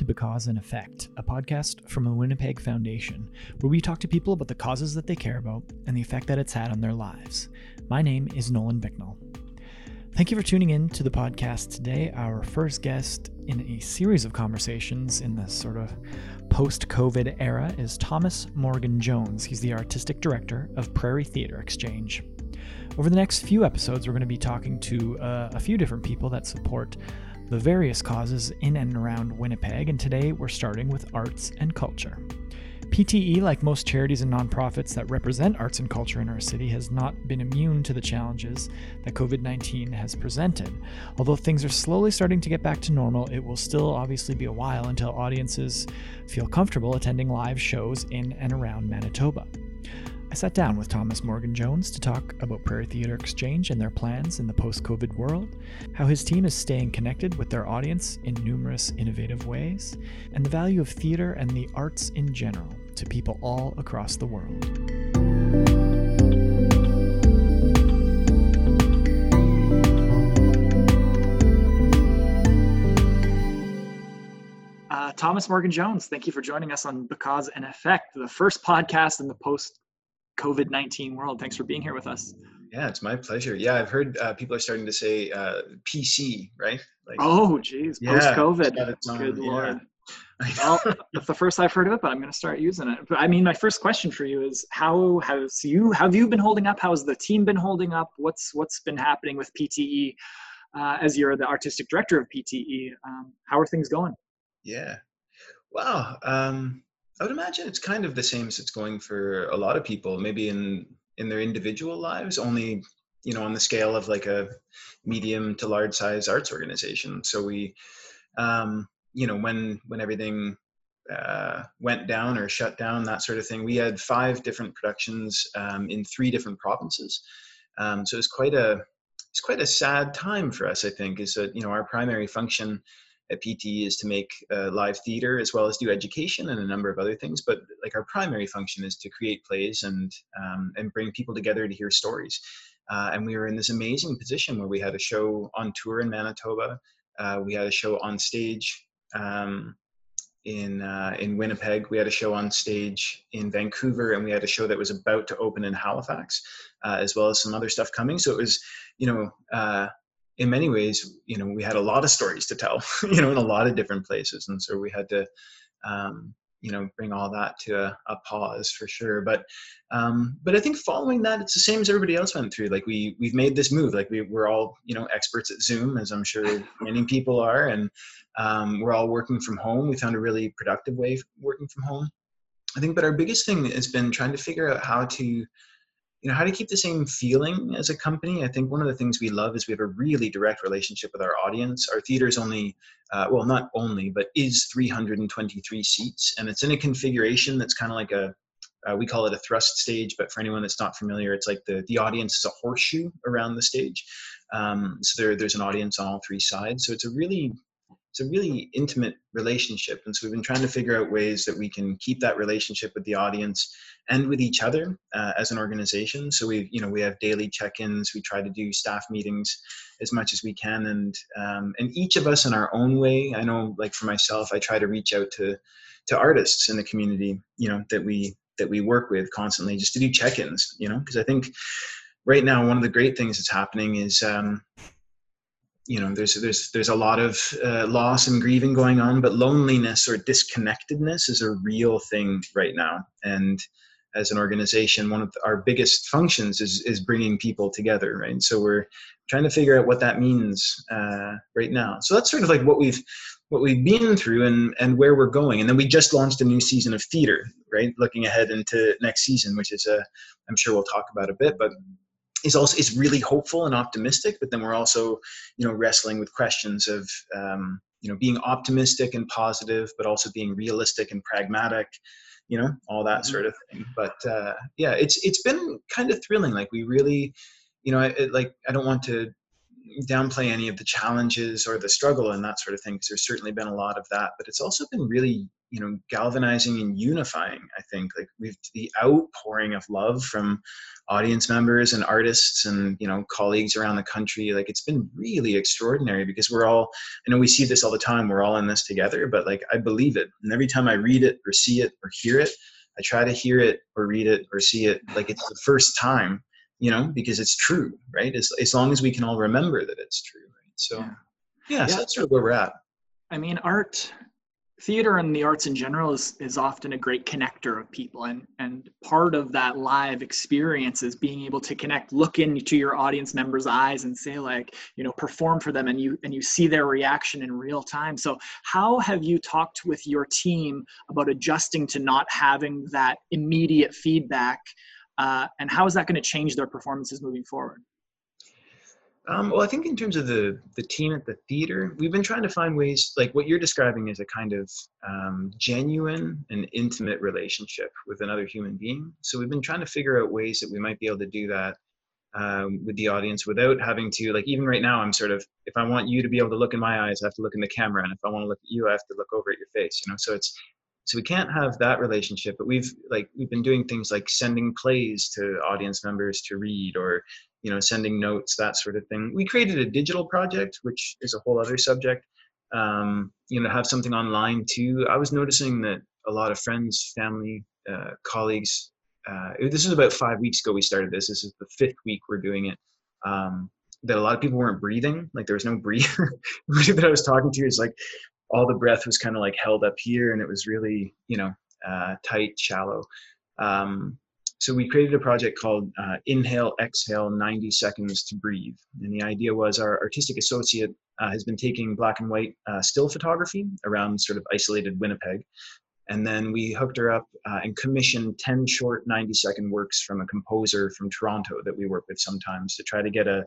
to Because and Effect, a podcast from the Winnipeg Foundation, where we talk to people about the causes that they care about and the effect that it's had on their lives. My name is Nolan Bicknell. Thank you for tuning in to the podcast today. Our first guest in a series of conversations in this sort of post COVID era is Thomas Morgan Jones. He's the artistic director of Prairie Theatre Exchange. Over the next few episodes, we're going to be talking to uh, a few different people that support the various causes in and around Winnipeg, and today we're starting with arts and culture. PTE, like most charities and nonprofits that represent arts and culture in our city, has not been immune to the challenges that COVID 19 has presented. Although things are slowly starting to get back to normal, it will still obviously be a while until audiences feel comfortable attending live shows in and around Manitoba. I sat down with Thomas Morgan Jones to talk about Prairie Theatre Exchange and their plans in the post COVID world, how his team is staying connected with their audience in numerous innovative ways, and the value of theatre and the arts in general to people all across the world. Uh, Thomas Morgan Jones, thank you for joining us on Because and Effect, the first podcast in the post COVID 19 world. Thanks for being here with us. Yeah, it's my pleasure. Yeah, I've heard uh, people are starting to say uh, PC, right? Like, oh, geez, yeah, post COVID. Good yeah. lord. well, that's the first I've heard of it, but I'm going to start using it. But I mean, my first question for you is: How has you have you been holding up? How has the team been holding up? What's what's been happening with PTE uh, as you're the artistic director of PTE? Um, how are things going? Yeah, wow. Um, I would imagine it's kind of the same as it's going for a lot of people, maybe in in their individual lives, only you know on the scale of like a medium to large size arts organization. So we, um, you know, when when everything uh, went down or shut down, that sort of thing, we had five different productions um, in three different provinces. Um, so it's quite a it's quite a sad time for us. I think is that you know our primary function at PT is to make uh, live theater as well as do education and a number of other things. But like our primary function is to create plays and um, and bring people together to hear stories. Uh, and we were in this amazing position where we had a show on tour in Manitoba. Uh, we had a show on stage um, in uh, in Winnipeg. We had a show on stage in Vancouver, and we had a show that was about to open in Halifax, uh, as well as some other stuff coming. So it was, you know, uh, in many ways, you know, we had a lot of stories to tell, you know, in a lot of different places, and so we had to, um, you know, bring all that to a, a pause for sure. But, um, but I think following that, it's the same as everybody else went through. Like we we've made this move. Like we we're all you know experts at Zoom, as I'm sure many people are, and um, we're all working from home. We found a really productive way of working from home. I think, but our biggest thing has been trying to figure out how to you know how to keep the same feeling as a company. I think one of the things we love is we have a really direct relationship with our audience. Our theater is only uh, well not only but is 323 seats and it's in a configuration that's kind of like a uh, we call it a thrust stage but for anyone that's not familiar it's like the, the audience is a horseshoe around the stage. Um, so there, there's an audience on all three sides. So it's a really it's a really intimate relationship and so we've been trying to figure out ways that we can keep that relationship with the audience and with each other uh, as an organization. So we you know we have daily check-ins we try to do staff meetings as much as we can and um, and each of us in our own way i know like for myself i try to reach out to to artists in the community you know that we that we work with constantly just to do check-ins you know because i think right now one of the great things that's happening is um, you know there's there's there's a lot of uh, loss and grieving going on but loneliness or disconnectedness is a real thing right now. And as an organization one of our biggest functions is is bringing people together right? So we're trying to figure out what that means uh, right now. So that's sort of like what we've what we've been through and and where we're going. And then we just launched a new season of theater right? Looking ahead into next season which is a i'm sure we'll talk about a bit but is also is really hopeful and optimistic but then we're also you know wrestling with questions of um, you know being optimistic and positive but also being realistic and pragmatic you know all that mm-hmm. sort of thing but uh, yeah it's it's been kind of thrilling like we really you know it, like i don't want to downplay any of the challenges or the struggle and that sort of thing because there's certainly been a lot of that but it's also been really you know galvanizing and unifying i think. Like we've the outpouring of love from audience members and artists and you know colleagues around the country like it's been really extraordinary because we're all i know we see this all the time we're all in this together but like i believe it. And every time i read it or see it or hear it i try to hear it or read it or see it like it's the first time you know because it's true right? As, as long as we can all remember that it's true right? So yeah, yeah, yeah. so that's sort of where we're at. I mean art theater and the arts in general is, is often a great connector of people and and part of that live experience is being able to connect look into your audience members eyes and say like you know perform for them and you and you see their reaction in real time. So how have you talked with your team about adjusting to not having that immediate feedback uh, and how is that going to change their performances moving forward um, well, I think in terms of the the team at the theater, we've been trying to find ways like what you're describing is a kind of um, genuine and intimate relationship with another human being. So we've been trying to figure out ways that we might be able to do that um, with the audience without having to like even right now I'm sort of if I want you to be able to look in my eyes, I have to look in the camera, and if I want to look at you, I have to look over at your face. You know, so it's so we can't have that relationship but we've like we've been doing things like sending plays to audience members to read or you know sending notes that sort of thing. We created a digital project which is a whole other subject um, you know have something online too. I was noticing that a lot of friends family uh, colleagues uh, this is about five weeks ago we started this. This is the fifth week we're doing it um, that a lot of people weren't breathing. Like there was no breather. That i was talking to is like all the breath was kind of like held up here and it was really you know uh, tight shallow um, so we created a project called uh, Inhale, Exhale, 90 Seconds to Breathe. And the idea was our artistic associate uh, has been taking black and white uh, still photography around sort of isolated Winnipeg. And then we hooked her up uh, and commissioned 10 short 90 second works from a composer from Toronto that we work with sometimes to try to get a,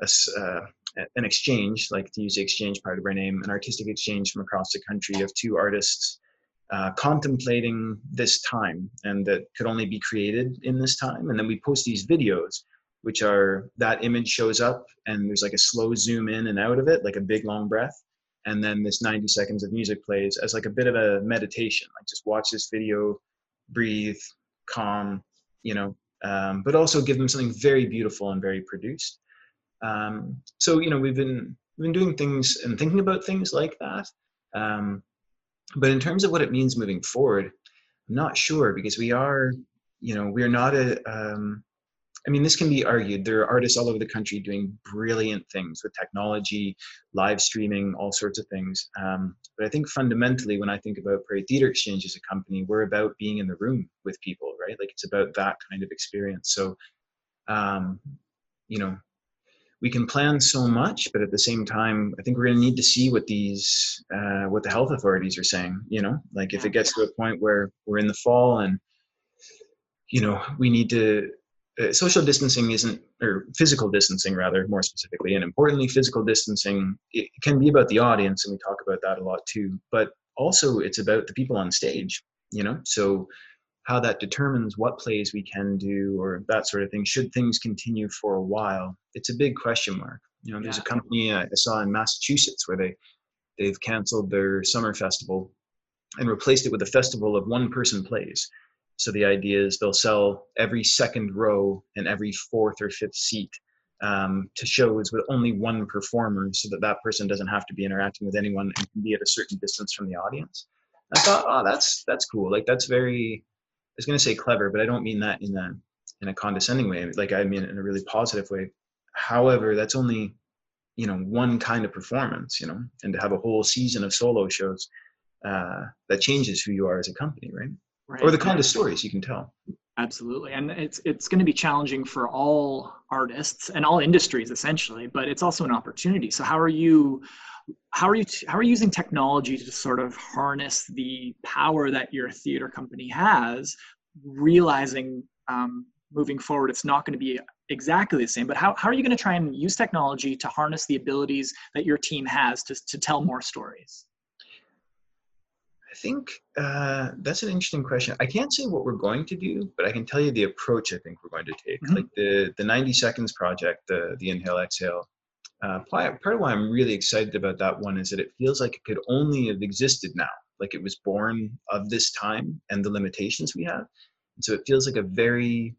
a uh, an exchange, like to use the exchange part of our name, an artistic exchange from across the country of two artists uh, contemplating this time and that could only be created in this time. And then we post these videos, which are that image shows up and there's like a slow zoom in and out of it, like a big long breath. And then this 90 seconds of music plays as like a bit of a meditation, like just watch this video, breathe, calm, you know, um, but also give them something very beautiful and very produced. Um, so, you know, we've been, we've been doing things and thinking about things like that. Um, but in terms of what it means moving forward, I'm not sure because we are, you know, we're not a. Um, I mean, this can be argued. There are artists all over the country doing brilliant things with technology, live streaming, all sorts of things. Um, but I think fundamentally, when I think about Prairie Theatre Exchange as a company, we're about being in the room with people, right? Like it's about that kind of experience. So, um, you know, we can plan so much, but at the same time, I think we're going to need to see what these, uh, what the health authorities are saying. You know, like if it gets to a point where we're in the fall and, you know, we need to. Uh, social distancing isn't, or physical distancing rather, more specifically, and importantly, physical distancing. It can be about the audience, and we talk about that a lot too. But also, it's about the people on stage. You know, so how that determines what plays we can do or that sort of thing should things continue for a while it's a big question mark. You know there's yeah. a company i saw in massachusetts where they they've canceled their summer festival and replaced it with a festival of one person plays. So the idea is they'll sell every second row and every fourth or fifth seat um, to shows with only one performer so that that person doesn't have to be interacting with anyone and can be at a certain distance from the audience. I thought oh that's that's cool. Like that's very was going to say clever, but I don't mean that in a in a condescending way. Like I mean it in a really positive way. However, that's only you know one kind of performance, you know, and to have a whole season of solo shows uh, that changes who you are as a company, right? right. Or the kind of stories you can tell. Absolutely, and it's it's going to be challenging for all artists and all industries essentially, but it's also an opportunity. So how are you? How are you how are you using technology to sort of harness the power that your theater company has realizing um, moving forward it's not going to be exactly the same but how, how are you going to try and use technology to harness the abilities that your team has to, to tell more stories? I think uh, that's an interesting question. I can't say what we're going to do but i can tell you the approach i think we're going to take. Mm-hmm. like the the 90 seconds project the the inhale exhale uh, part of why I'm really excited about that one is that it feels like it could only have existed now, like it was born of this time and the limitations we have. And so it feels like a very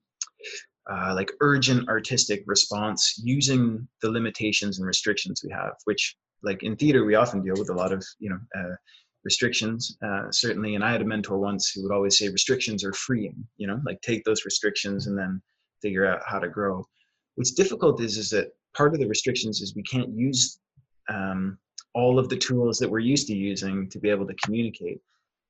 uh, like urgent artistic response using the limitations and restrictions we have, which like in theater we often deal with a lot of you know uh, restrictions uh, certainly. And I had a mentor once who would always say restrictions are freeing. You know, like take those restrictions and then figure out how to grow. What's difficult is is that part of the restrictions is we can't use um, all of the tools that we're used to using to be able to communicate.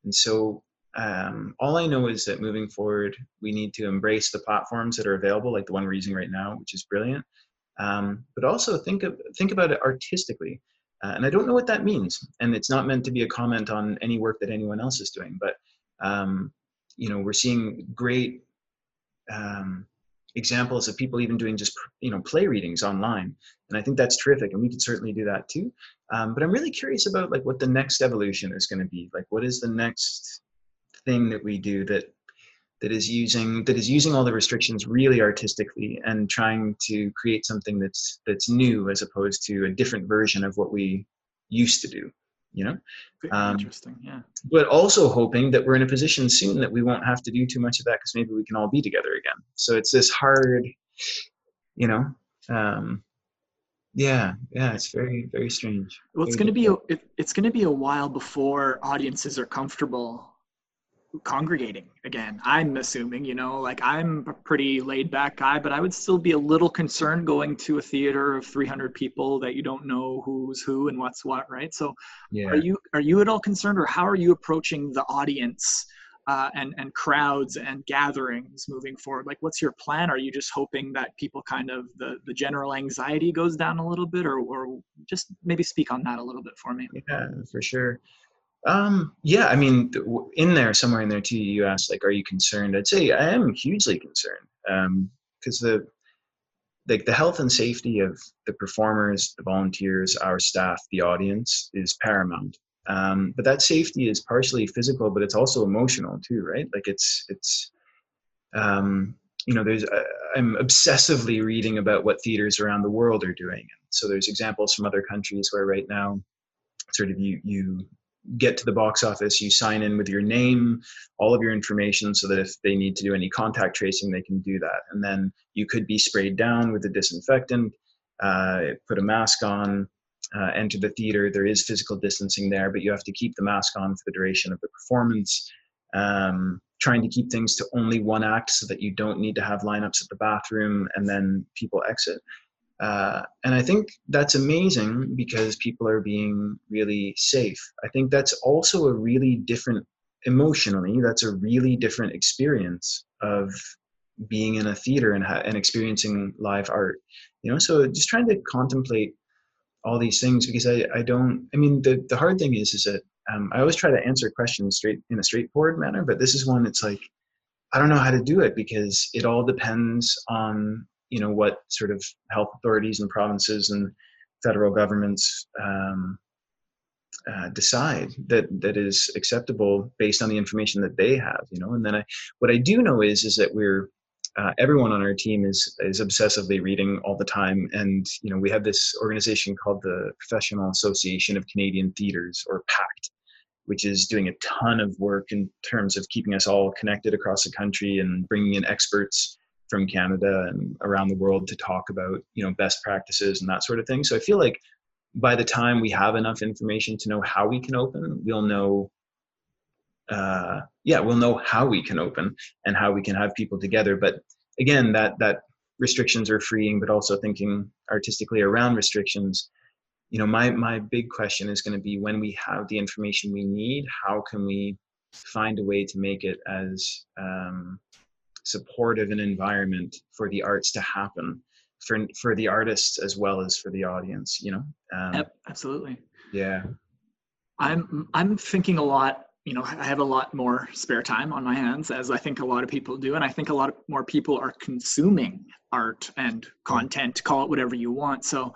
And so um, all I know is that moving forward, we need to embrace the platforms that are available, like the one we're using right now, which is brilliant. Um, but also think of think about it artistically. Uh, and I don't know what that means. And it's not meant to be a comment on any work that anyone else is doing. But um, you know, we're seeing great um, examples of people even doing just you know play readings online and i think that's terrific and we can certainly do that too. Um, but i'm really curious about like what the next evolution is going to be. Like what is the next thing that we do that that is using that is using all the restrictions really artistically and trying to create something that's that's new as opposed to a different version of what we used to do you know? Um, interesting yeah. but also hoping that we're in a position soon that we won't have to do too much of that because maybe we can all be together again. So it's this hard you know um yeah yeah it's very very strange well it's going to be a, it, it's going to be a while before audiences are comfortable congregating again i'm assuming you know like i'm a pretty laid back guy but i would still be a little concerned going to a theater of 300 people that you don't know who's who and what's what right? So yeah. are you are you at all concerned or how are you approaching the audience uh, and and crowds and gatherings moving forward? Like what's your plan? Are you just hoping that people kind of the the general anxiety goes down a little bit or or just maybe speak on that a little bit for me? Yeah for sure um, yeah, I mean, in there, somewhere in there too, you asked, like, are you concerned? I'd say I am hugely concerned because um, the like the health and safety of the performers, the volunteers, our staff, the audience is paramount. Um, but that safety is partially physical, but it's also emotional too, right? Like it's it's um, you know, there's uh, I'm obsessively reading about what theaters around the world are doing. So there's examples from other countries where right now, sort of you you get to the box office, you sign in with your name, all of your information, so that if they need to do any contact tracing, they can do that. And then you could be sprayed down with a disinfectant, uh, put a mask on, uh, enter the theater. There is physical distancing there, but you have to keep the mask on for the duration of the performance. Um, trying to keep things to only one act so that you don't need to have lineups at the bathroom and then people exit. Uh, and I think that's amazing because people are being really safe. I think that's also a really different, emotionally, that's a really different experience of being in a theater and, ha- and experiencing live art. You know, so just trying to contemplate all these things because I, I don't, I mean, the, the hard thing is, is that um, I always try to answer questions straight in a straightforward manner, but this is one that's like, I don't know how to do it because it all depends on you know what sort of health authorities and provinces and federal governments um, uh, decide that that is acceptable based on the information that they have you know? And then I, what i do know is is that we're uh, everyone on our team is is obsessively reading all the time. And you know we have this organization called the professional association of canadian theaters or pact which is doing a ton of work in terms of keeping us all connected across the country and bringing in experts from Canada and around the world to talk about you know best practices and that sort of thing. So I feel like by the time we have enough information to know how we can open, we'll know. Uh, yeah, we'll know how we can open and how we can have people together. But again, that that restrictions are freeing, but also thinking artistically around restrictions. You know, my my big question is going to be when we have the information we need, how can we find a way to make it as um, supportive an environment for the arts to happen for for the artists as well as for the audience you know um, yep absolutely. yeah. I'm i'm thinking a lot you know i have a lot more spare time on my hands as i think a lot of people do and i think a lot more people are consuming art and content call it whatever you want so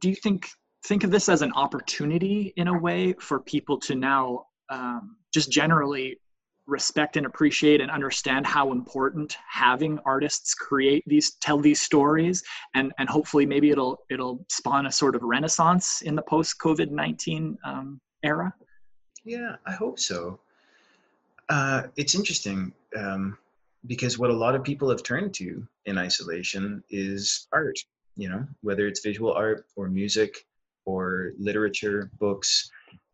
do you think think of this as an opportunity in a way for people to now um, just generally respect and appreciate and understand how important having artists create these tell these stories. And and hopefully maybe it'll it'll spawn a sort of renaissance in the post covid-19 um, era. Yeah i hope so. Uh, it's interesting um, because what a lot of people have turned to in isolation is art you know whether it's visual art or music or literature books.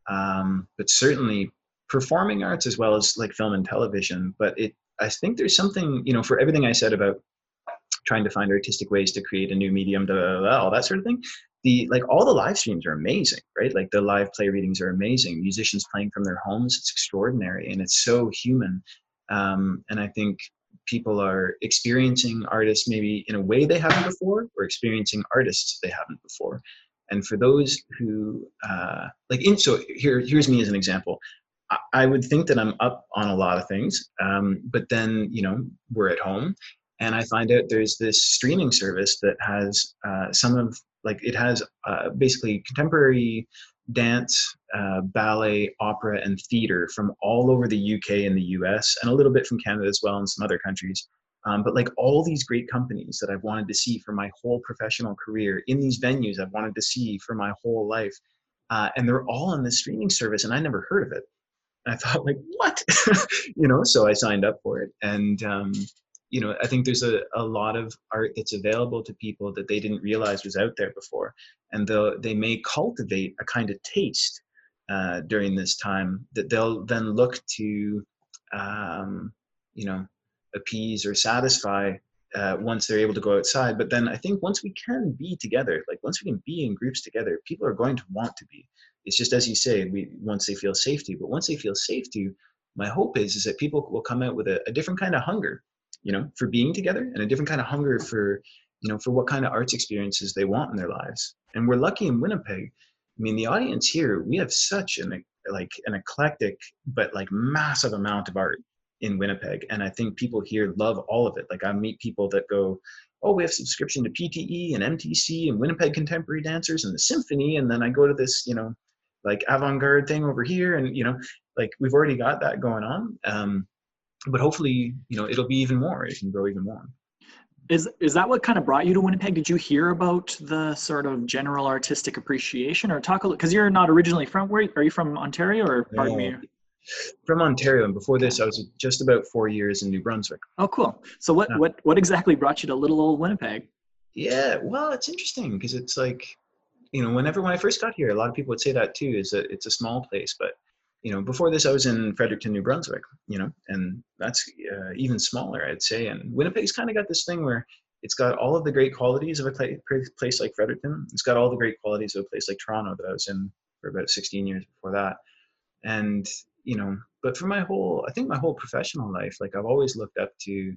Um, but certainly performing arts as well as like film and television. But it, I think there's something, you know, for everything I said about trying to find artistic ways to create a new medium, to all that sort of thing. The like all the live streams are amazing, right? Like the live play readings are amazing. Musicians playing from their homes, it's extraordinary, and it's so human. Um, and I think people are experiencing artists maybe in a way they haven't before, or experiencing artists they haven't before. And for those who uh, like, in, so here, here's me as an example. I would think that I'm up on a lot of things, um, but then you know we're at home, and I find out there's this streaming service that has uh, some of like it has uh, basically contemporary dance, uh, ballet, opera, and theater from all over the UK and the US, and a little bit from Canada as well, and some other countries. Um, but like all these great companies that I've wanted to see for my whole professional career in these venues I've wanted to see for my whole life, uh, and they're all on this streaming service, and I never heard of it. I thought like, what? you know, so I signed up for it. And, um, you know, I think there's a, a lot of art that's available to people that they didn't realize was out there before. And though they may cultivate a kind of taste uh, during this time that they'll then look to, um, you know, appease or satisfy uh, once they're able to go outside. But then I think once we can be together, like once we can be in groups together, people are going to want to be it's just as you say we once they feel safety but once they feel safety, my hope is is that people will come out with a, a different kind of hunger you know for being together and a different kind of hunger for you know for what kind of arts experiences they want in their lives. And we're lucky in winnipeg. I mean the audience here we have such an like an eclectic but like massive amount of art in winnipeg. And i think people here love all of it. Like i meet people that go oh we have subscription to pte and mtc and winnipeg contemporary dancers and the symphony and then i go to this you know like avant-garde thing over here and you know like we've already got that going on um, but hopefully you know it'll be even more it can grow even more. Is is that what kind of brought you to winnipeg? Did you hear about the sort of general artistic appreciation or talk a little because you're not originally from where are you from ontario or pardon me? From ontario and before this i was just about four years in new brunswick. Oh cool. So what yeah. what what exactly brought you to little old winnipeg? Yeah well it's interesting because it's like you know, whenever when I first got here, a lot of people would say that too. Is that it's a small place, but you know, before this, I was in Fredericton, New Brunswick. You know, and that's uh, even smaller, I'd say. And Winnipeg's kind of got this thing where it's got all of the great qualities of a place like Fredericton. It's got all the great qualities of a place like Toronto that I was in for about 16 years before that. And you know, but for my whole, I think my whole professional life, like I've always looked up to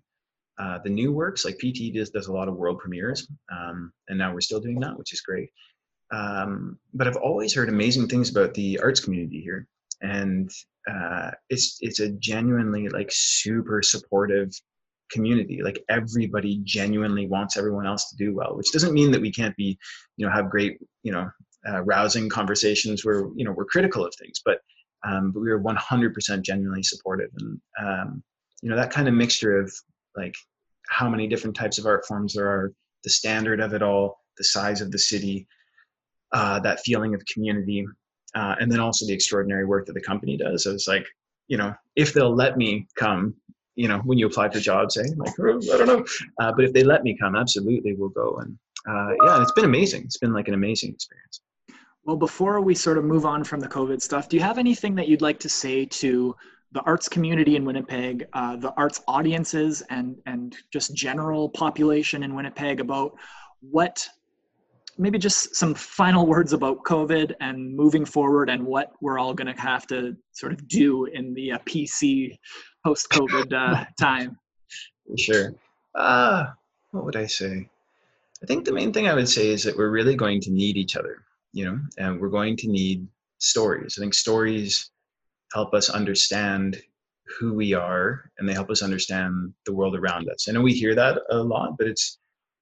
uh, the new works. Like PT does does a lot of world premieres, um, and now we're still doing that, which is great. Um, but I've always heard amazing things about the arts community here, and uh, it's it's a genuinely like super supportive community. Like everybody genuinely wants everyone else to do well, which doesn't mean that we can't be, you know, have great, you know, uh, rousing conversations where you know we're critical of things, but um, but we are 100% genuinely supportive, and um, you know that kind of mixture of like how many different types of art forms there are, the standard of it all, the size of the city, uh, that feeling of community, uh, and then also the extraordinary work that the company does. So it's like, you know, if they'll let me come, you know, when you apply for jobs, eh? like, oh, I don't know, uh, but if they let me come, absolutely, we'll go. And uh, yeah, it's been amazing. It's been like an amazing experience. Well, before we sort of move on from the COVID stuff, do you have anything that you'd like to say to the arts community in Winnipeg, uh, the arts audiences, and and just general population in Winnipeg about what maybe just some final words about COVID and moving forward and what we're all going to have to sort of do in the uh, PC post COVID uh, time. Sure. Uh, what would I say? I think the main thing I would say is that we're really going to need each other, you know, and we're going to need stories. I think stories help us understand who we are and they help us understand the world around us. I know we hear that a lot, but it's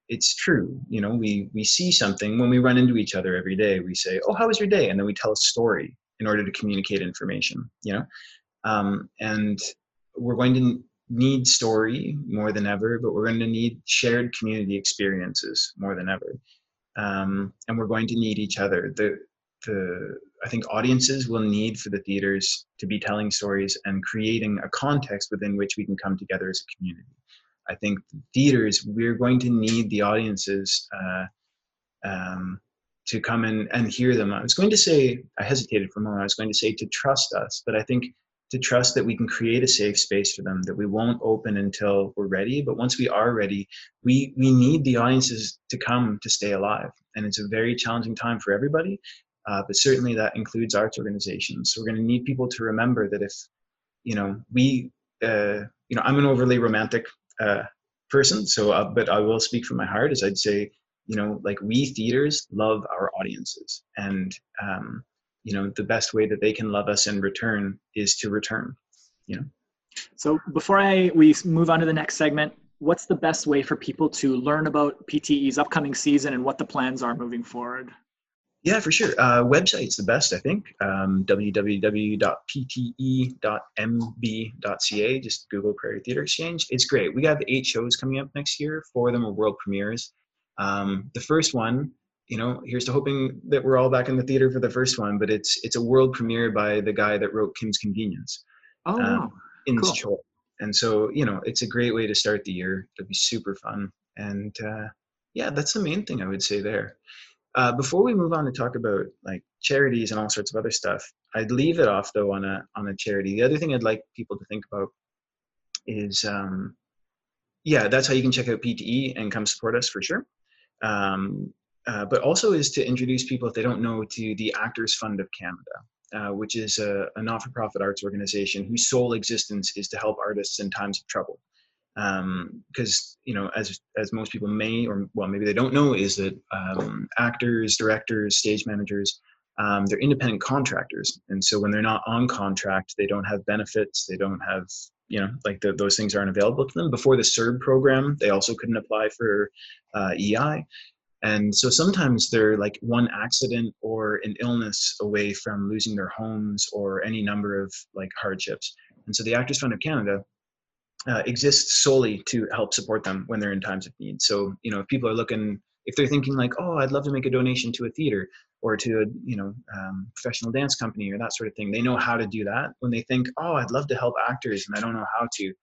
it's true you know we we see something when we run into each other every day we say oh how was your day and then we tell a story in order to communicate information you know um, and we're going to need story more than ever, but we're going to need shared community experiences more than ever. Um, and we're going to need each other. The, the, I think audiences will need for the theaters to be telling stories and creating a context within which we can come together as a community. I think theaters, we're going to need the audiences uh, um, to come in and hear them. I was going to say, I hesitated for a moment, I was going to say to trust us, but I think to trust that we can create a safe space for them, that we won't open until we're ready. But once we are ready, we, we need the audiences to come to stay alive. And it's a very challenging time for everybody, uh, but certainly that includes arts organizations. So we're going to need people to remember that if, you know, we, uh, you know, I'm an overly romantic uh, person, so, uh, but I will speak from my heart as I'd say, you know, like we theaters love our audiences. And, um, you know the best way that they can love us in return is to return you know? So before i we move on to the next segment what's the best way for people to learn about pte's upcoming season and what the plans are moving forward yeah for sure uh, website's the best i think um, www.pte.mb.ca just google prairie theater exchange it's great we have eight shows coming up next year four of them are world premieres um, the first one you know, here's to hoping that we're all back in the theater for the first one. But it's it's a world premiere by the guy that wrote Kim's Convenience. Oh, um, in cool. Choi. And so you know, it's a great way to start the year. It'll be super fun. And uh, yeah, that's the main thing I would say there. Uh, before we move on to talk about like charities and all sorts of other stuff, I'd leave it off though on a on a charity. The other thing I'd like people to think about is, um, yeah, that's how you can check out PTE and come support us for sure. Um, uh, but also is to introduce people if they don't know to the Actors Fund of Canada, uh, which is a, a, not-for-profit arts organization whose sole existence is to help artists in times of trouble. Because um, you know, as as most people may or well maybe they don't know, is that um, actors, directors, stage managers, um, they're independent contractors, and so when they're not on contract, they don't have benefits, they don't have you know like the, those things aren't available to them. Before the CERB program, they also couldn't apply for uh, EI. And so sometimes they're like one accident or an illness away from losing their homes or any number of like hardships. And so the Actors Fund of Canada uh, exists solely to help support them when they're in times of need. So, you know, if people are looking, if they're thinking like, oh, I'd love to make a donation to a theater or to a, you know, um, professional dance company or that sort of thing, they know how to do that. When they think, oh, I'd love to help actors and I don't know how to,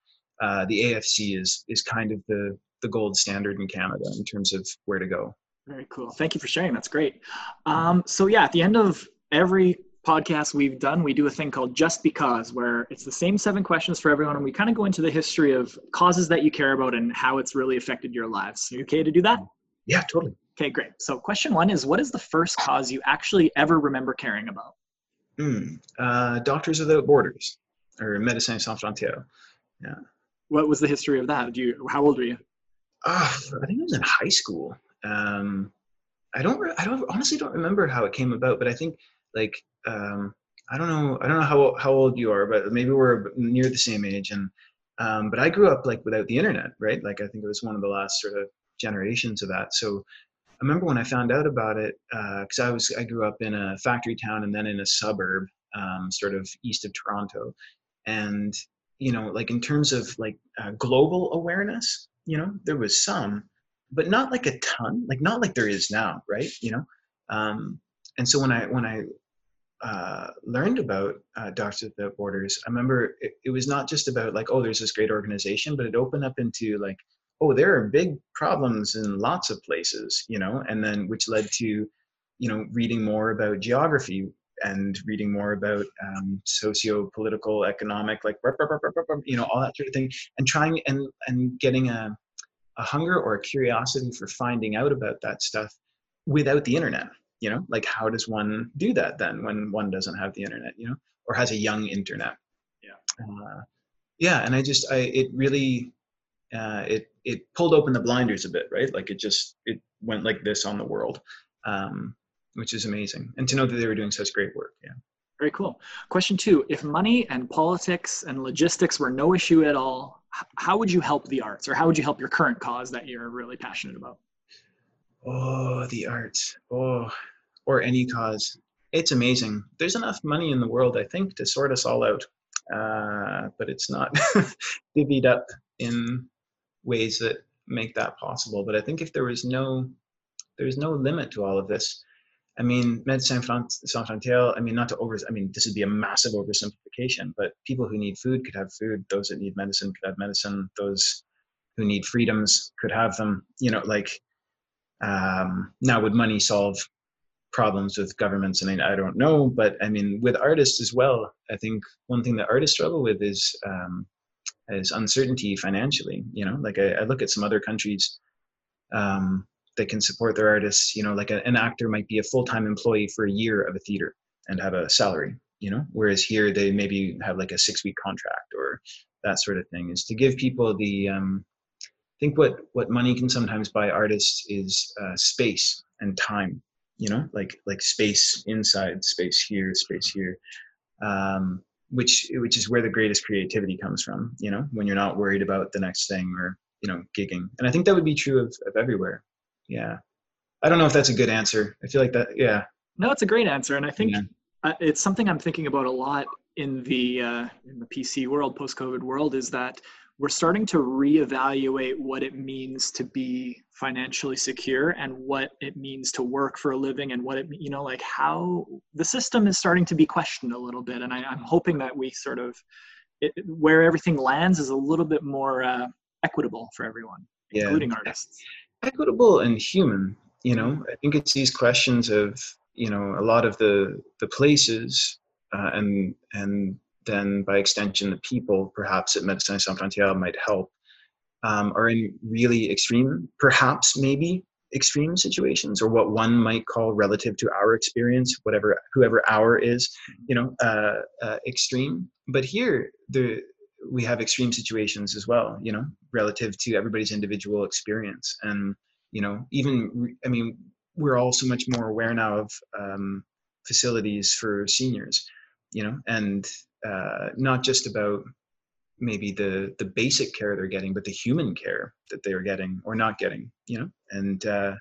uh, the AFC is is kind of the the gold standard in Canada in terms of where to go. Very cool. Thank you for sharing. That's great. Um, so yeah, at the end of every podcast we've done, we do a thing called Just Because, where it's the same seven questions for everyone, and we kind of go into the history of causes that you care about and how it's really affected your lives. Are you okay to do that? Yeah, totally. Okay, great. So question one is, what is the first cause you actually ever remember caring about? Mm, uh, Doctors Without Borders, or Médecins Sans Frontières. Yeah. What was the history of that? Do you? How old were you? Uh, I think I was in high school. Um, I don't, I don't honestly don't remember how it came about, but I think like um, I don't know, I don't know how how old you are, but maybe we're near the same age. And um, but I grew up like without the internet, right? Like I think it was one of the last sort of generations of that. So I remember when I found out about it because uh, I was I grew up in a factory town and then in a suburb, um, sort of east of Toronto, and you know, like in terms of like uh, global awareness, you know, there was some, but not like a ton, like not like there is now, right? You know, um, and so when I when I uh, learned about uh, Doctors Without Borders, I remember it, it, was not just about like, oh, there's this great organization, but it opened up into like, oh, there are big problems in lots of places, you know, and then which led to, you know, reading more about geography and reading more about um, socio-political, economic, like, you know, all that sort of thing, and trying and and getting a a hunger or a curiosity for finding out about that stuff without the internet you know like how does one do that then when one doesn't have the internet you know or has a young internet? Yeah. Uh, yeah and i just i it really uh, it it pulled open the blinders a bit right? Like it just it went like this on the world um, which is amazing. And to know that they were doing such great work yeah. Very cool. Question two if money and politics and logistics were no issue at all how would you help the arts or how would you help your current cause that you're really passionate about? Oh the arts. Oh or any cause it's amazing there's enough money in the world i think to sort us all out uh, but it's not divvied up in ways that make that possible. But I think if there was no there's no limit to all of this. I mean, Médecins Sans Frontières, I mean, not to over, I mean, this would be a massive oversimplification, but people who need food could have food. Those that need medicine could have medicine. Those who need freedoms could have them. You know, like, um, now would money solve problems with governments? And I, I don't know, but I mean, with artists as well, I think one thing that artists struggle with is, um, is uncertainty financially. You know, like I, I look at some other countries, um, that can support their artists. You know, like a, an actor might be a full time employee for a year of a theater and have a salary. You know, whereas here they maybe have like a six week contract or that sort of thing. Is to give people the um, I think what what money can sometimes buy artists is uh, space and time. You know, like like space inside, space here, space here. Um, which which is where the greatest creativity comes from you know when you're not worried about the next thing or you know gigging and i think that would be true of, of everywhere yeah i don't know if that's a good answer i feel like that yeah no it's a great answer and i think yeah. it's something i'm thinking about a lot in the uh, in the pc world post covid world is that we're starting to reevaluate what it means to be financially secure and what it means to work for a living and what it you know like how the system is starting to be questioned a little bit. And I, am hoping that we sort of it, where everything lands is a little bit more uh, equitable for everyone yeah. including artists. Equitable and human you know? I think it's these questions of you know a lot of the the places uh, and and then by extension the people perhaps at Médecins Sans Frontières might help um, are in really extreme perhaps maybe extreme situations or what one might call relative to our experience whatever whoever our is you know uh, uh, extreme. But here the we have extreme situations as well you know relative to everybody's individual experience. And you know even i mean we're all so much more aware now of um, facilities for seniors you know and uh, not just about maybe the the basic care they're getting but the human care that they're getting or not getting you know and uh,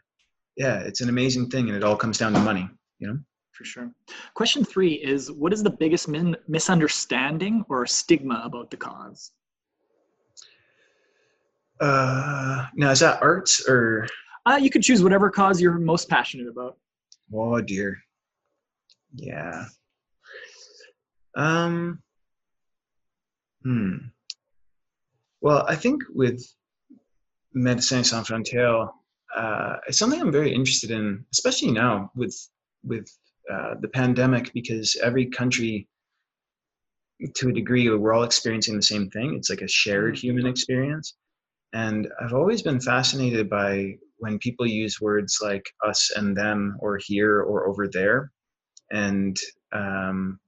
yeah it's an amazing thing and it all comes down to money you know for sure. Question three is What is the biggest min- misunderstanding or stigma about the cause? Uh, now, is that arts or? Uh, you can choose whatever cause you're most passionate about. Oh, dear. Yeah. Um, hmm. Well, I think with Médecins Sans Frontières, uh, it's something I'm very interested in, especially now with with uh, the pandemic because every country to a degree we're all experiencing the same thing it's like a shared mm-hmm. human experience and i've always been fascinated by when people use words like us and them or here or over there and um,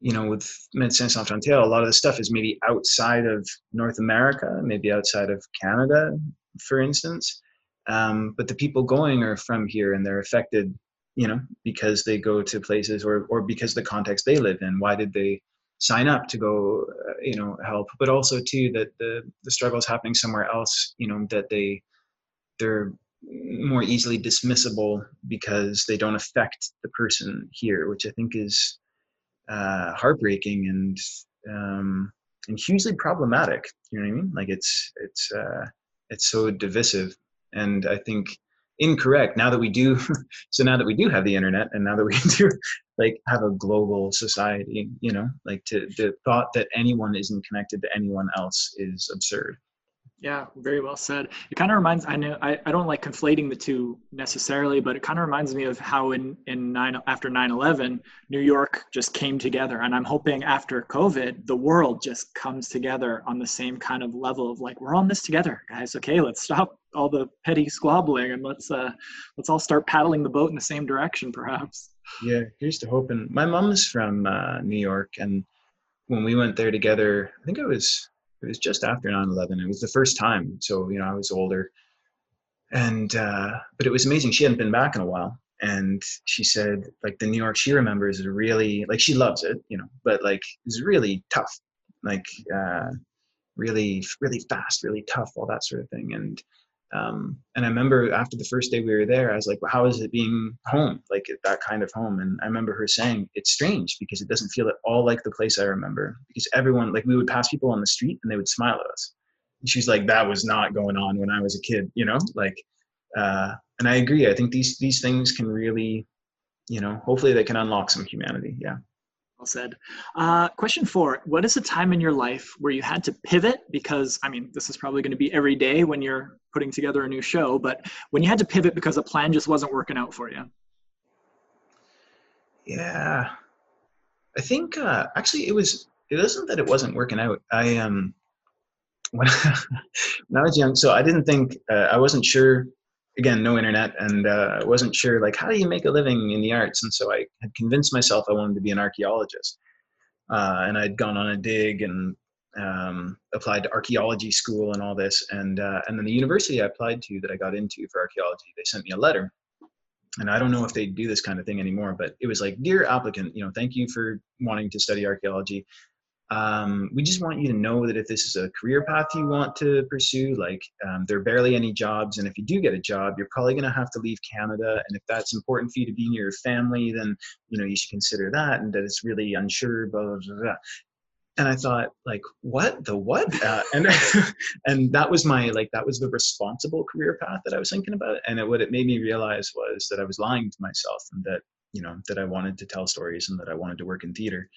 you know with Médecins Sans Frontières a lot of the stuff is maybe outside of north america maybe outside of canada for instance. Um, but the people going are from here and they're affected you know because they go to places or or because the context they live in. Why did they sign up to go uh, you know help? But also too that the the struggle is happening somewhere else you know that they they're more easily dismissible because they don't affect the person here which i think is uh, heartbreaking and um, and hugely problematic you know what i mean? Like it's it's uh, it's so divisive. And i think incorrect now that we do so now that we do have the internet and now that we do like have a global society you know like to the thought that anyone isn't connected to anyone else is absurd yeah, very well said. It kind of reminds I know I, I don't like conflating the two necessarily, but it kind of reminds me of how in in nine after 9/11, New York just came together and I'm hoping after COVID, the world just comes together on the same kind of level of like we're on this together, guys. Okay, let's stop all the petty squabbling and let's uh let's all start paddling the boat in the same direction perhaps. Yeah, here's to hoping. My mom's from uh, New York and when we went there together, I think it was it was just after 9-11 it was the first time so you know i was older. And uh, but it was amazing. She hadn't been back in a while. And she said like the new york she remembers is really like she loves it you know but like it's really tough. Like uh, really really fast really tough all that sort of thing. And Um, and I remember after the first day we were there, I was like, well, how is it being home, like that kind of home? And I remember her saying, it's strange because it doesn't feel at all like the place I remember. Because everyone, like, we would pass people on the street and they would smile at us. And she's like, that was not going on when I was a kid, you know? Like, uh, and I agree. I think these these things can really, you know, hopefully they can unlock some humanity. Yeah. Well said. Uh, question four What is a time in your life where you had to pivot? Because, I mean, this is probably going to be every day when you're putting together a new show, but when you had to pivot because a plan just wasn't working out for you? Yeah. I think uh, actually it was, it wasn't that it wasn't working out. I, um, when, when I was young, so I didn't think, uh, I wasn't sure again no internet and uh, i wasn't sure like how do you make a living in the arts and so i had convinced myself i wanted to be an archaeologist uh, and i'd gone on a dig and um, applied to archaeology school and all this and uh, and then the university i applied to that i got into for archaeology they sent me a letter and i don't know if they do this kind of thing anymore but it was like dear applicant you know thank you for wanting to study archaeology um, we just want you to know that if this is a career path you want to pursue, like um, there are barely any jobs, and if you do get a job, you're probably going to have to leave Canada. And if that's important for you to be near your family, then you know you should consider that, and that it's really unsure. Blah blah blah. blah. And I thought, like, what the what? Uh, and and that was my like that was the responsible career path that I was thinking about. And it, what it made me realize was that I was lying to myself, and that you know that I wanted to tell stories and that I wanted to work in theater.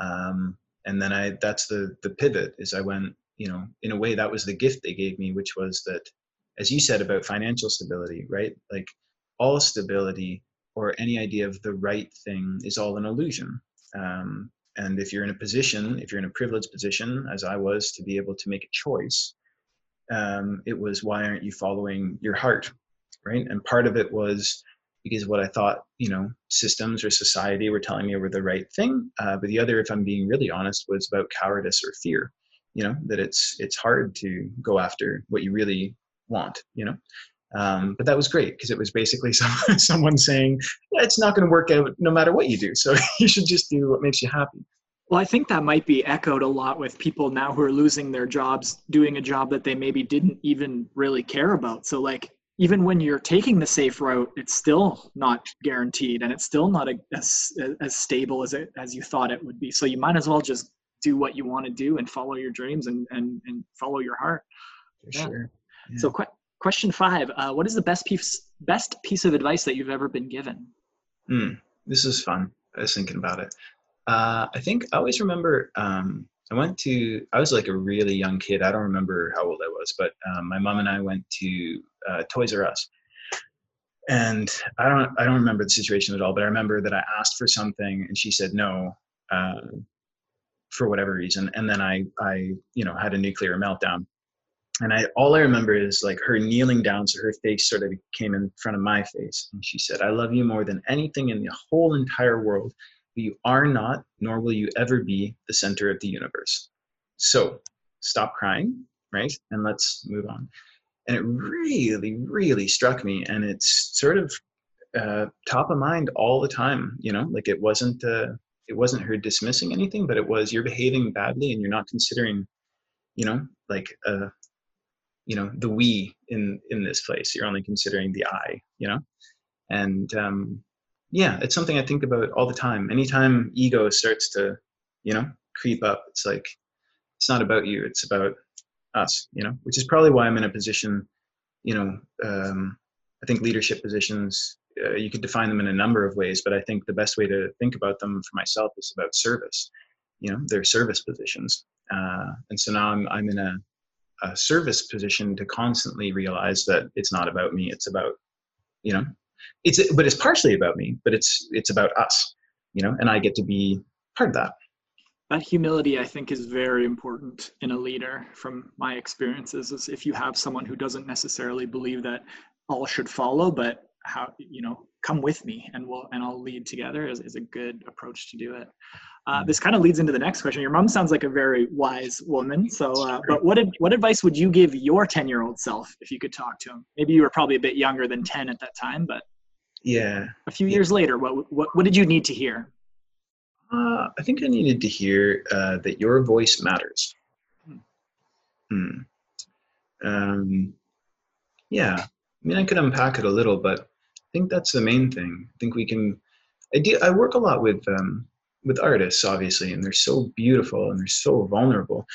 Um, and then i that's the the pivot is i went you know in a way that was the gift they gave me which was that as you said about financial stability right like all stability or any idea of the right thing is all an illusion um, and if you're in a position if you're in a privileged position as i was to be able to make a choice um, it was why aren't you following your heart right and part of it was because what I thought, you know, systems or society were telling me were the right thing. Uh, but the other, if I'm being really honest, was about cowardice or fear. You know, that it's it's hard to go after what you really want. You know, um, but that was great because it was basically someone, someone saying, yeah, it's not going to work out no matter what you do. So you should just do what makes you happy. Well, I think that might be echoed a lot with people now who are losing their jobs, doing a job that they maybe didn't even really care about. So, like, even when you're taking the safe route, it's still not guaranteed, and it's still not a, as as stable as it as you thought it would be. So you might as well just do what you want to do and follow your dreams and and, and follow your heart. For yeah. sure. Yeah. So qu- question five: uh, What is the best piece best piece of advice that you've ever been given? Mm, this is fun. I was thinking about it. Uh, I think I always remember um, I went to, I was like a really young kid. I don't remember how old I was, but um, my mom and I went to uh, Toys R Us. And I don't, I don't remember the situation at all, but I remember that I asked for something and she said no uh, for whatever reason. And then I, I, you know, had a nuclear meltdown. And I, all I remember is like her kneeling down, so her face sort of came in front of my face, and she said, "I love you more than anything in the whole entire world you are not, nor will you ever be, the center of the universe. So stop crying, right? And let's move on. And it really, really struck me. And it's sort of uh, top of mind all the time, you know, like it wasn't, uh, it wasn't her dismissing anything, but it was you're behaving badly and you're not considering, you know, like, uh, you know, the we in, in this place. You're only considering the I, you know? And, um, yeah, it's something I think about all the time. Anytime ego starts to, you know, creep up, it's like it's not about you; it's about us. You know, which is probably why I'm in a position. You know, um, I think leadership positions uh, you could define them in a number of ways, but I think the best way to think about them for myself is about service. You know, they're service positions, uh, and so now I'm I'm in a, a service position to constantly realize that it's not about me; it's about you know it's but it's partially about me but it's it's about us you know and i get to be part of that. That humility i think is very important in a leader from my experiences is if you have someone who doesn't necessarily believe that all should follow but how you know come with me and we'll and i'll lead together is, is a good approach to do it uh, this kind of leads into the next question. Your mom sounds like a very wise woman. So, uh, but what what advice would you give your ten year old self if you could talk to him? Maybe you were probably a bit younger than ten at that time, but yeah, a few years later, what what what did you need to hear? Uh, I think I needed to hear uh, that your voice matters. Hmm. hmm. Um, Yeah, I mean, I could unpack it a little, but I think that's the main thing. I think we can. I do. I work a lot with um, with artists, obviously, and they're so beautiful and they're so vulnerable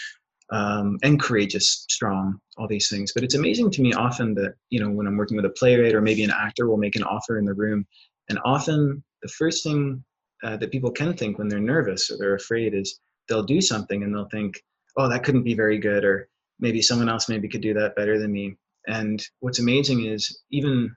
um, and courageous, strong, all these things. But it's amazing to me often that you know when I'm working with a playwright or maybe an actor will make an offer in the room, and often the first thing uh, that people can think when they're nervous or they're afraid is they'll do something and they'll think, oh, that couldn't be very good, or maybe someone else maybe could do that better than me. And what's amazing is even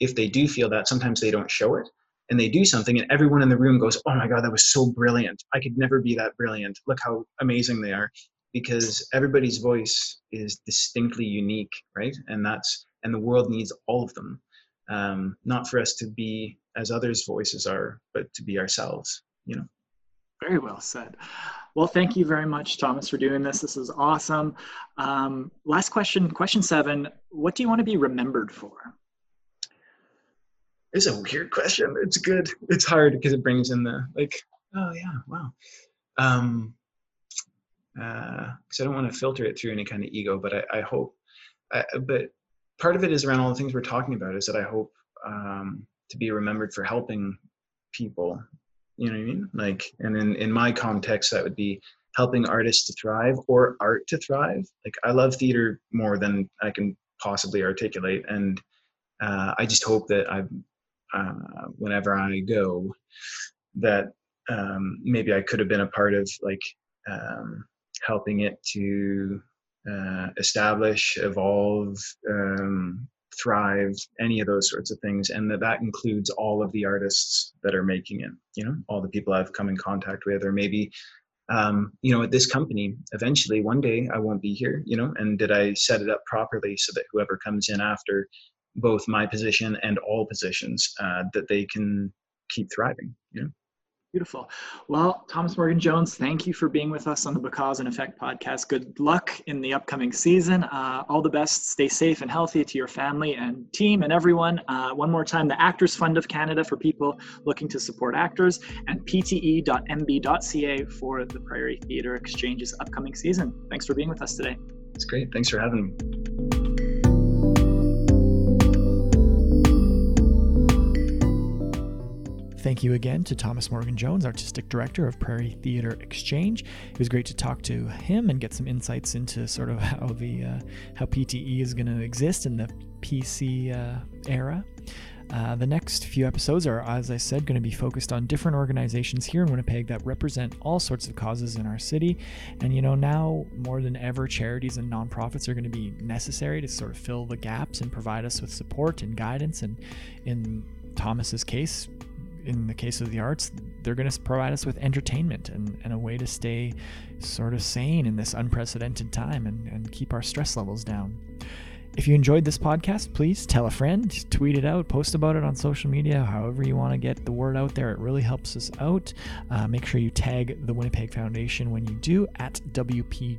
if they do feel that, sometimes they don't show it and they do something and everyone in the room goes, oh my God, that was so brilliant. I could never be that brilliant. Look how amazing they are. Because everybody's voice is distinctly unique, right? And that's, and the world needs all of them. Um, not for us to be as others' voices are, but to be ourselves, you know. Very well said. Well, thank you very much, Thomas, for doing this. This is awesome. Um, last question, question seven. What do you want to be remembered for? It's a weird question. It's good. It's hard because it brings in the like, oh yeah, wow. Um, because uh, I don't want to filter it through any kind of ego, but I, I hope. I, but part of it is around all the things we're talking about. Is that I hope um, to be remembered for helping people you know what I mean? Like, and in, in my context, that would be helping artists to thrive or art to thrive. Like, I love theater more than I can possibly articulate. And uh, I just hope that I, uh, whenever I go, that um, maybe I could have been a part of like um, helping it to uh, establish, evolve, um, thrive any of those sorts of things and that that includes all of the artists that are making it you know all the people i've come in contact with or maybe um, you know at this company eventually one day i won't be here you know and did i set it up properly so that whoever comes in after both my position and all positions uh, that they can keep thriving you know Beautiful. Well, Thomas Morgan Jones, thank you for being with us on the Because and Effect podcast. Good luck in the upcoming season. Uh, all the best. Stay safe and healthy to your family and team and everyone. Uh, one more time, the Actors Fund of Canada for people looking to support actors, and pte.mb.ca for the Prairie Theatre Exchange's upcoming season. Thanks for being with us today. It's great. Thanks for having me. Thank you again to Thomas Morgan Jones, Artistic Director of Prairie Theatre Exchange. It was great to talk to him and get some insights into sort of how the uh, how PTE is going to exist in the PC uh, era. Uh, the next few episodes are, as I said, going to be focused on different organizations here in Winnipeg that represent all sorts of causes in our city. And, you know, now more than ever, charities and nonprofits are going to be necessary to sort of fill the gaps and provide us with support and guidance. And in Thomas's case, in the case of the arts, they're going to provide us with entertainment and, and a way to stay sort of sane in this unprecedented time and, and keep our stress levels down. If you enjoyed this podcast, please tell a friend, tweet it out, post about it on social media, however you want to get the word out there. It really helps us out. Uh, make sure you tag the Winnipeg Foundation when you do at WPGFDN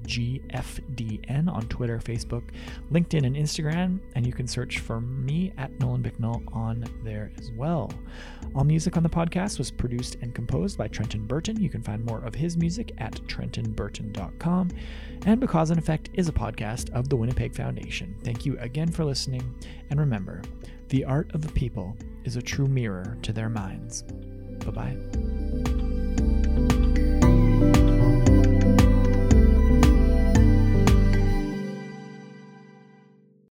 on Twitter, Facebook, LinkedIn, and Instagram. And you can search for me at Nolan Bicknell on there as well. All music on the podcast was produced and composed by Trenton Burton. You can find more of his music at trentonburton.com. And Because and Effect is a podcast of the Winnipeg Foundation. Thank you again for listening, and remember, the art of the people is a true mirror to their minds. Bye bye.